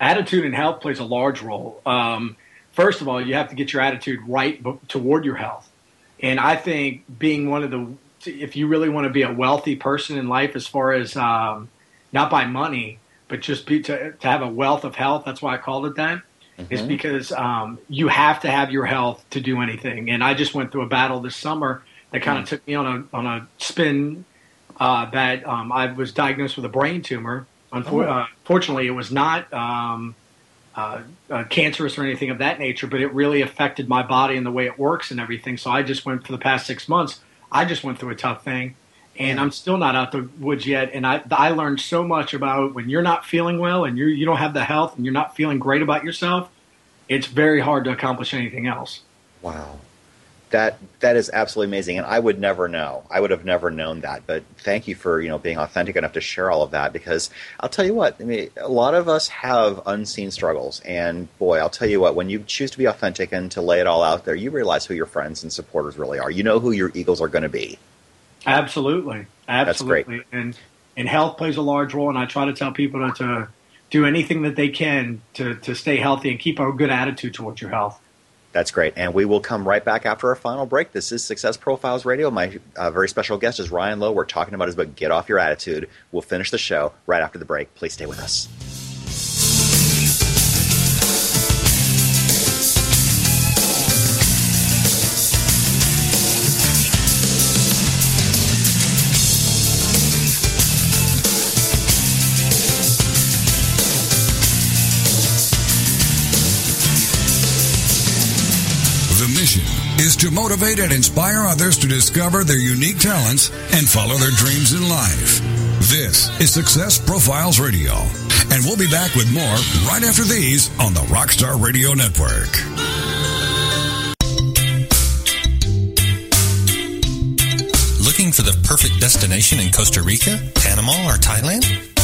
Attitude and health plays a large role. Um, first of all, you have to get your attitude right toward your health. And I think being one of the, if you really want to be a wealthy person in life, as far as um, not by money, but just be, to, to have a wealth of health, that's why I called it that. Mm-hmm. Is because um, you have to have your health to do anything. And I just went through a battle this summer that kind of mm. took me on a on a spin. Uh, that um, I was diagnosed with a brain tumor. Unfortunately, oh. uh, it was not um, uh, uh, cancerous or anything of that nature, but it really affected my body and the way it works and everything. So I just went for the past six months. I just went through a tough thing, and I'm still not out the woods yet. And I I learned so much about when you're not feeling well and you you don't have the health and you're not feeling great about yourself. It's very hard to accomplish anything else. Wow that that is absolutely amazing. And i would never know. I would have never known that. But thank you for you know being authentic enough to share all of that because i'll tell you what i mean a lot of us have unseen struggles. And boy i'll tell you what when you choose to be authentic and to lay it all out there you realize who your friends and supporters really are. You know who your eagles are going to be. Absolutely. Absolutely. And and health plays a large role. And i try to tell people to, to do anything that they can to, to stay healthy and keep a good attitude towards your health that's great. And we will come right back after our final break. This is Success Profiles Radio. My uh, very special guest is Ryan Lowe. We're talking about his book, Get Off Your Attitude. We'll finish the show right after the break. Please stay with us. Is to motivate and inspire others to discover their unique talents and follow their dreams in life. This is Success Profiles Radio, and we'll be back with more right after these on the Rockstar Radio Network. Looking for the perfect destination in Costa Rica, Panama, or Thailand?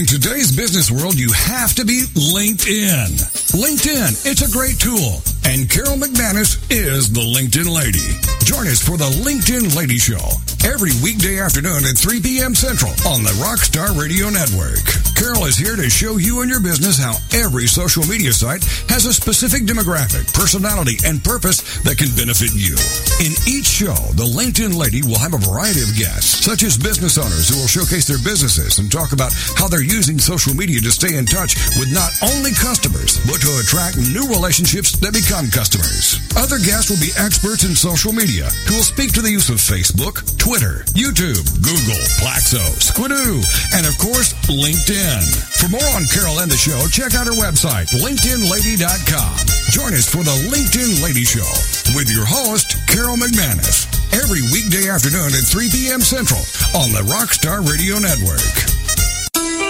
In today's business world, you have to be LinkedIn. LinkedIn, it's a great tool. And Carol McManus is the LinkedIn lady. Join us for the LinkedIn Lady Show every weekday afternoon at 3 p.m. Central on the Rockstar Radio Network. Carol is here to show you and your business how every social media site has a specific demographic, personality, and purpose that can benefit you. In each show, the LinkedIn Lady will have a variety of guests, such as business owners who will showcase their businesses and talk about how they're using social media to stay in touch with not only customers, but to attract new relationships that become customers. Other guests will be experts in social media who will speak to the use of Facebook, Twitter, YouTube, Google, Plaxo, Squidoo, and of course, LinkedIn. For more on Carol and the show, check out her website, LinkedInLady.com. Join us for the LinkedIn Lady Show with your host, Carol McManus, every weekday afternoon at 3 p.m. Central on the Rockstar Radio Network.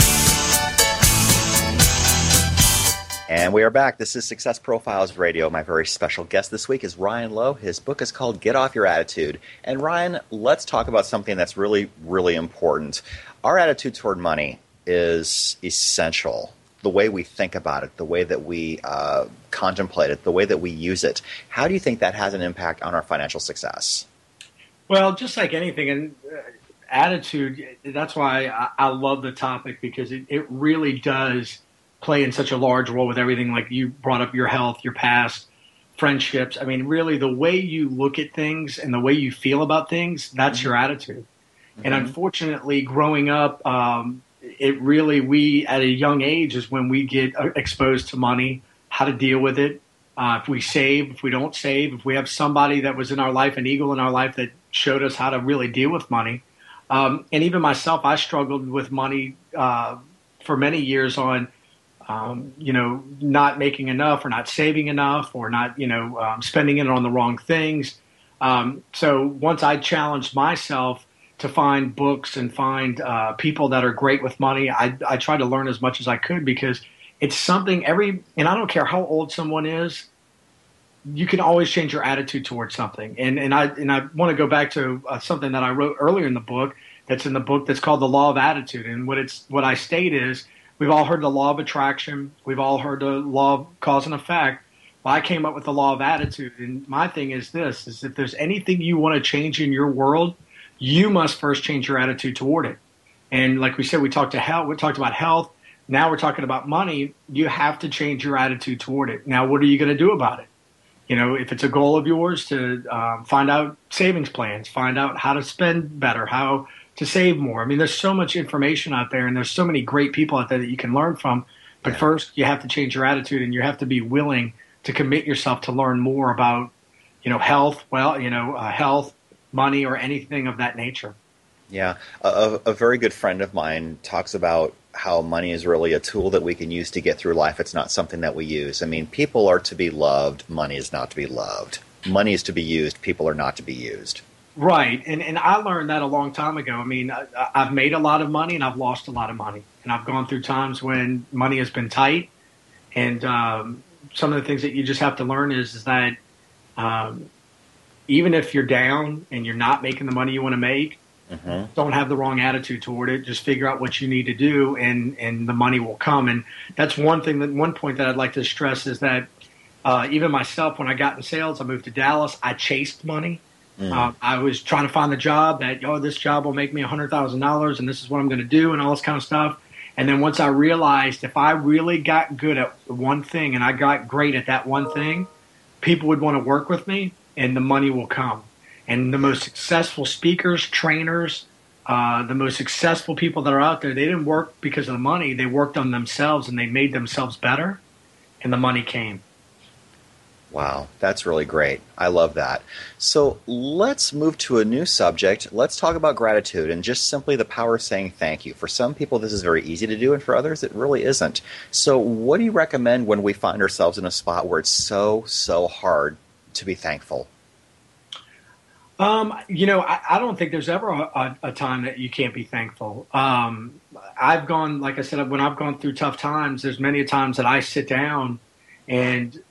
And we are back. This is Success Profiles Radio. My very special guest this week is Ryan Lowe. His book is called Get Off Your Attitude. And Ryan, let's talk about something that's really, really important. Our attitude toward money is essential. The way we think about it, the way that we uh, contemplate it, the way that we use it. How do you think that has an impact on our financial success? Well, just like anything, and uh, attitude, that's why I, I love the topic because it, it really does play in such a large role with everything. Like you brought up your health, your past, friendships. I mean, really, the way you look at things and the way you feel about things, that's mm-hmm. your attitude. Mm-hmm. And unfortunately, growing up, um, it really, we at a young age is when we get uh, exposed to money, how to deal with it. Uh, if we save, if we don't save, if we have somebody that was in our life, an eagle in our life that showed us how to really deal with money. Um, and even myself, I struggled with money uh, for many years on um, you know, not making enough or not saving enough or not, you know, um, spending it on the wrong things. Um, so once I challenged myself to find books and find uh, people that are great with money, I, I tried to learn as much as I could because it's something every, and I don't care how old someone is, you can always change your attitude towards something. And, and I, and I want to go back to uh, something that I wrote earlier in the book that's in the book that's called the law of attitude. And what it's, what I state is, We've all heard the law of attraction. We've all heard the law of cause and effect. Well, I came up with the law of attitude, and my thing is this: is if there's anything you want to change in your world, you must first change your attitude toward it. And like we said, we talked to health. We talked about health. Now we're talking about money. You have to change your attitude toward it. Now, what are you going to do about it? You know, if it's a goal of yours to um, find out savings plans, find out how to spend better, how to save more. I mean, there's so much information out there, and there's so many great people out there that you can learn from. But yeah. first, you have to change your attitude, and you have to be willing to commit yourself to learn more about, you know, health. Well, you know, uh, health, money, or anything of that nature. Yeah, a, a very good friend of mine talks about how money is really a tool that we can use to get through life. It's not something that we use. I mean, people are to be loved. Money is not to be loved. Money is to be used. People are not to be used. Right, and and I learned that a long time ago. I mean, I, have made a lot of money and I've lost a lot of money, and I've gone through times when money has been tight. And um, some of the things that you just have to learn is is that um, even if you're down and you're not making the money you want to make, mm-hmm. don't have the wrong attitude toward it. Just figure out what you need to do, and and the money will come. And that's one thing that one point that I'd like to stress is that uh, even myself, when I got in sales, I moved to Dallas. I chased money. Mm. Uh, I was trying to find the job that, oh, this job will make me $100,000 and this is what I'm going to do and all this kind of stuff. And then once I realized if I really got good at one thing and I got great at that one thing, people would want to work with me and the money will come. And the most successful speakers, trainers, uh, the most successful people that are out there, they didn't work because of the money. They worked on themselves and they made themselves better, and the money came. Wow, that's really great. I love that. So let's move to a new subject. Let's talk about gratitude and just simply the power of saying thank you. For some people, this is very easy to do, and for others, it really isn't. So, what do you recommend when we find ourselves in a spot where it's so, so hard to be thankful? Um, you know, I, I, don't think there's ever a, a, time that you can't be thankful. Um, I've gone, like I said, when I've gone through tough times, there's many a times that I sit down and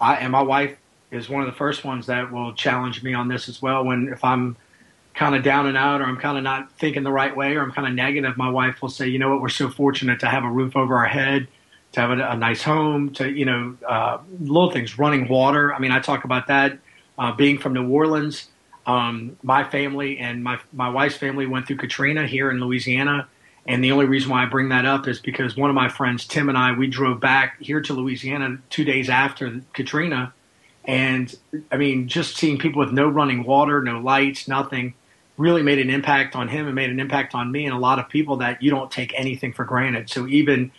I and my wife is one of the first ones that will challenge me on this as well. When if I'm kind of down and out or I'm kind of not thinking the right way or I'm kind of negative, my wife will say, you know what, we're so fortunate to have a roof over our head, to have a, a nice home, to, you know, uh, little things, running water. I mean, I talk about that. Uh, being from New Orleans, um, my family and my, my wife's family went through Katrina here in Louisiana. And the only reason why I bring that up is because one of my friends, Tim and I, we drove back here to Louisiana two days after Katrina. And I mean, just seeing people with no running water, no lights, nothing really made an impact on him and made an impact on me and a lot of people that you don't take anything for granted. So even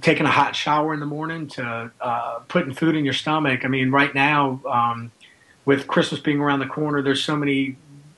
taking a hot shower in the morning to uh, putting food in your stomach. I mean, right now um, with Christmas being around the corner, there's so many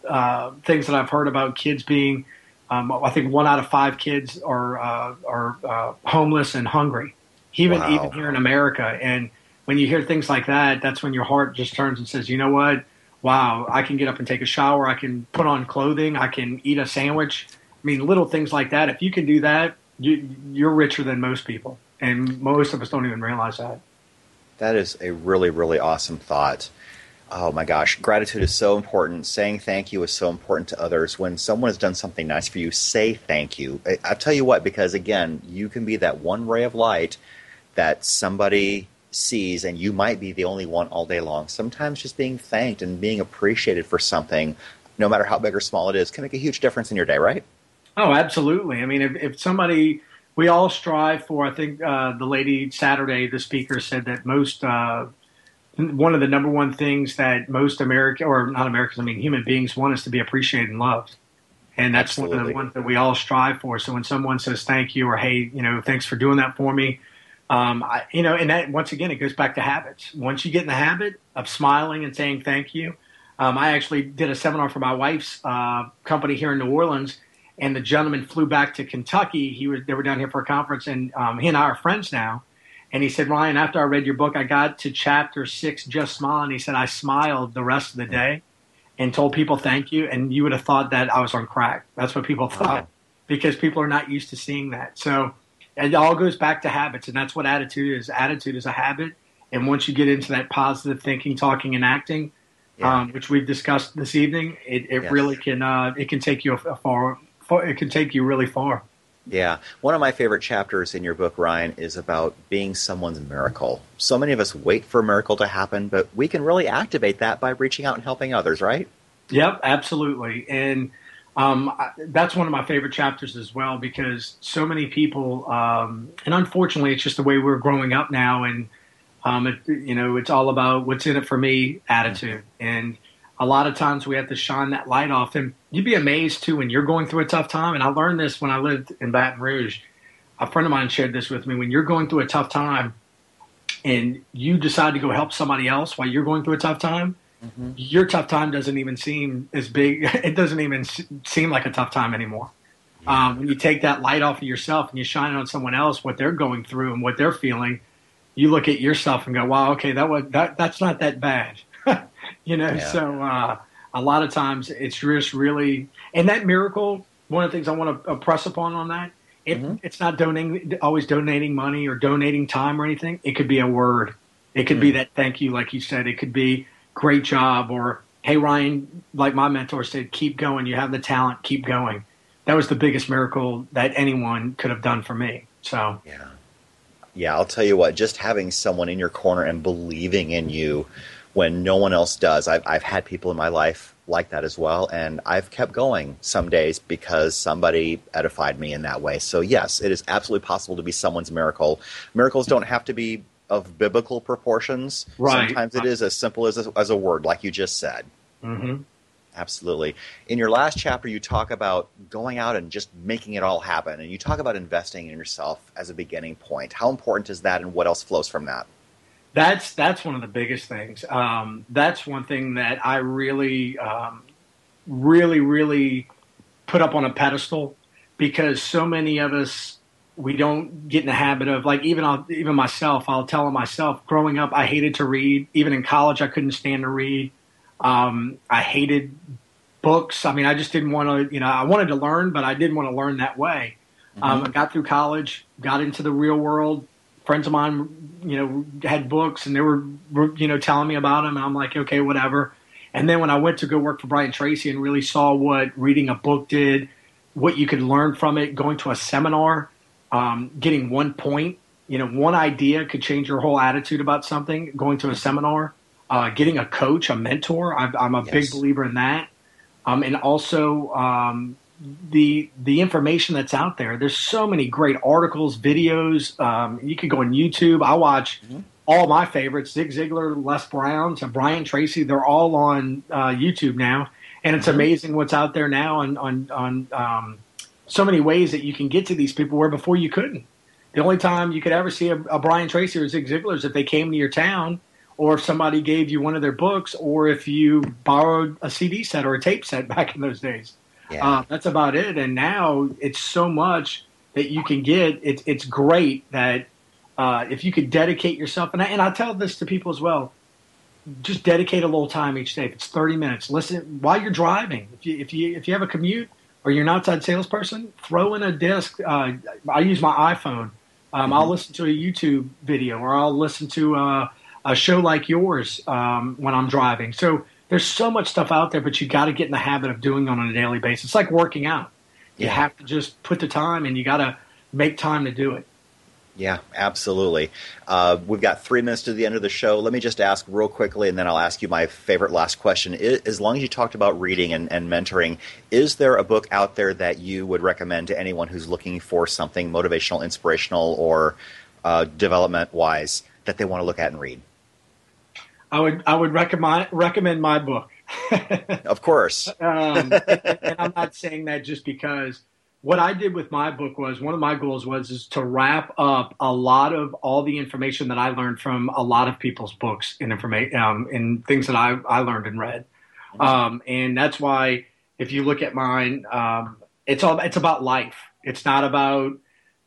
uh, things that I've heard about kids being. Um, I think one out of five kids are uh, are uh, homeless and hungry, even wow. even here in America. And when you hear things like that, that's when your heart just turns and says, you know what? wow, I can get up and take a shower. I can put on clothing. I can eat a sandwich. I mean, little things like that. If you can do that, you, you're richer than most people. And most of us don't even realize that. That is a really, really awesome thought. Oh my gosh, gratitude is so important. Saying thank you is so important to others. When someone has done something nice for you, say thank you. I, will tell you what, because again, you can be that one ray of light that somebody sees, and you might be the only one all day long. Sometimes just being thanked and being appreciated for something, no matter how big or small it is, can make a huge difference in your day, right? Oh, absolutely. I mean, if, if somebody, we all strive for, I think uh, the lady Saturday, the speaker said that most, uh, one of the number one things that most American, or not Americans, I mean, human beings want is to be appreciated and loved. And that's Absolutely. one of the ones that we all strive for. So when someone says thank you or hey, you know, thanks for doing that for me, um, I, you know, and that once again, it goes back to habits. Once you get in the habit of smiling and saying thank you, um, I actually did a seminar for my wife's uh, company here in New Orleans, and the gentleman flew back to Kentucky. He was they were down here for a conference, and um, he and I are friends now. And he said, Ryan, after I read your book, I got to chapter six, just smile, and he said I smiled the rest of the day, and told people thank you, and you would have thought that I was on crack. That's what people thought because people are not used to seeing that. So it all goes back to habits, and that's what attitude is. Attitude is a habit, and once you get into that positive thinking, talking, and acting, yeah. um, which we've discussed this evening, it, it yes. really can uh, it can take you a far, far. It can take you really far. Yeah. One of my favorite chapters in your book, Ryan, is about being someone's miracle. So many of us wait for a miracle to happen, but we can really activate that by reaching out and helping others, right? Yep, absolutely. And um, that's one of my favorite chapters as well because so many people, um, and unfortunately, it's just the way we're growing up now, and um, it, you know, it's all about what's in it for me attitude, and a lot of times we have to shine that light off. And you'd be amazed too when you're going through a tough time. And I learned this when I lived in Baton Rouge. A friend of mine shared this with me. When you're going through a tough time, and you decide to go help somebody else while you're going through a tough time mm-hmm. your tough time doesn't even seem as big. It doesn't even seem like a tough time anymore. Yeah. Um, when you take that light off of yourself and you shine it on someone else, what they're going through and what they're feeling, you look at yourself and go, "Wow, okay, that was that. That's not that bad." you know, yeah. so uh, a lot of times it's just really, and that miracle. One of the things I want to press upon on that it, mm-hmm. it's not donating always donating money or donating time or anything. It could be a word. It could mm-hmm. be that thank you, like you said. It could be great job or hey ryan like my mentor said keep going you have the talent keep going that was the biggest miracle that anyone could have done for me so yeah yeah i'll tell you what just having someone in your corner and believing in you when no one else does i've, I've had people in my life like that as well and i've kept going some days because somebody edified me in that way so yes it is absolutely possible to be someone's miracle miracles don't have to be of biblical proportions. Right. Sometimes it is as simple as a, as a word, like you just said. Mm-hmm. Absolutely. In your last chapter, you talk about going out and just making it all happen, and you talk about investing in yourself as a beginning point. How important is that, and what else flows from that? That's that's one of the biggest things. Um, that's one thing that I really, um, really, really put up on a pedestal because so many of us we don't get in the habit of like even I'll, even myself I'll tell myself growing up I hated to read even in college I couldn't stand to read um, I hated books I mean I just didn't want to you know I wanted to learn but I didn't want to learn that way Um, I got through college, got into the real world. Friends of mine, you know, had books and they were, you know, telling me about them. And I'm like, okay, whatever. And then when I went to go work for Brian Tracy and really saw what reading a book did, what you could learn from it, going to a seminar, um, getting one point, you know, one idea could change your whole attitude about something. Going to a seminar, uh, getting a coach, a mentor. i am a yes. big believer in that. Um, and also um, the the information that's out there. There's so many great articles, videos. Um, you could go on YouTube. I watch mm-hmm. all my favorites: Zig Ziglar, Les Brown, to Brian Tracy. They're all on uh, YouTube now, and it's mm-hmm. amazing what's out there now on on on um, so many ways that you can get to these people where before you couldn't. The only time you could ever see a, a Brian Tracy or Zig Ziglar is if they came to your town, or if somebody gave you one of their books, or if you borrowed a CD set or a tape set back in those days. Yeah. Uh, that's about it. And now it's so much that you can get. It, it's great that uh, if you could dedicate yourself, and I, and I tell this to people as well, just dedicate a little time each day. If it's 30 minutes, listen while you're driving. If you, if you, if you have a commute or you're an outside salesperson, throw in a disc. Uh, I use my iPhone. Um, mm-hmm. I'll listen to a YouTube video or I'll listen to a, a show like yours um, when I'm driving. So there's so much stuff out there, but you got to get in the habit of doing it on a daily basis. It's like working out. You yeah. have to just put the time and you got to make time to do it. Yeah, absolutely. Uh, we've got three minutes to the end of the show. Let me just ask real quickly, and then I'll ask you my favorite last question. As long as you talked about reading and, and mentoring, is there a book out there that you would recommend to anyone who's looking for something motivational, inspirational, or uh, development wise that they want to look at and read? I would I would recommend recommend my book. of course. um, and, and, I'm not saying that just because what I did with my book was one of my goals was is to wrap up a lot of all the information that I learned from a lot of people's books and information um, and things that I I learned and read. Um, and that's why if you look at mine, um, it's all it's about life. It's not about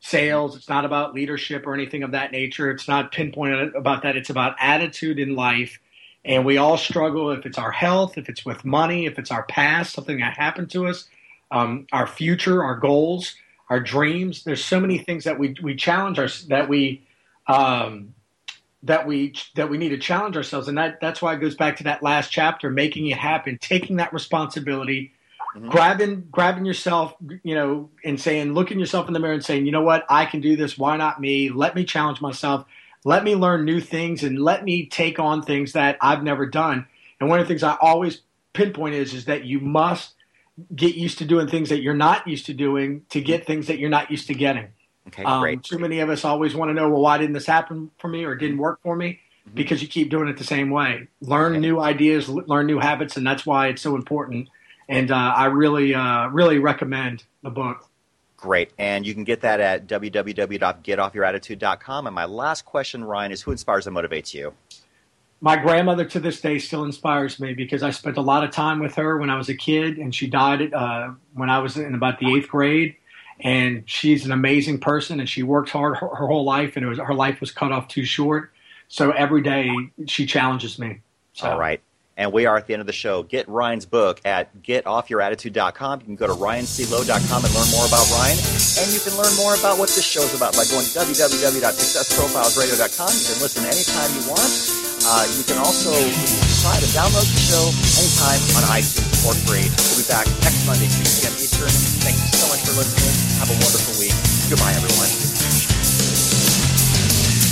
sales. It's not about leadership or anything of that nature. It's not pinpointed about that. It's about attitude in life. And we all struggle if it's our health, if it's with money, if it's our past, something that happened to us, um, our future, our goals, our dreams. There's so many things that we we challenge our that we um, that we that we need to challenge ourselves, and that that's why it goes back to that last chapter, making it happen, taking that responsibility, Mm-hmm. grabbing grabbing yourself you know and saying looking yourself in the mirror and saying you know what? I can do this. Why not me? Let me challenge myself. Let me learn new things and let me take on things that i've never done. And one of the things i always pinpoint is is that you must get used to doing things that you're not used to doing to get things that you're not used to getting. Okay um, great too many of us always want to know well why didn't this happen for me or didn't work for me? Mm-hmm. because you keep doing it the same way. Learn okay. new ideas learn new habits and that's why it's so important and uh, I really, uh, really recommend the book. Great. And you can get that at www.getoffyourattitude.com. And my last question, Ryan, is who inspires and motivates you? My grandmother to this day still inspires me because I spent a lot of time with her when I was a kid, and she died uh, when I was in about the eighth grade. And she's an amazing person, and she worked hard her, her whole life, and was, her life was cut off too short. So every day she challenges me. So. All right. And we are at the end of the show. Get Ryan's book at getoffyourattitude.com. You can go to ryanclow.com and learn more about Ryan. And you can learn more about what this show is about by going to www.successprofilesradio.com. You can listen anytime you want. Uh, you can also try to download the show anytime on iTunes for free. We'll be back next Monday, 6 p.m. Eastern. Thanks so much for listening. Have a wonderful week. Goodbye, everyone.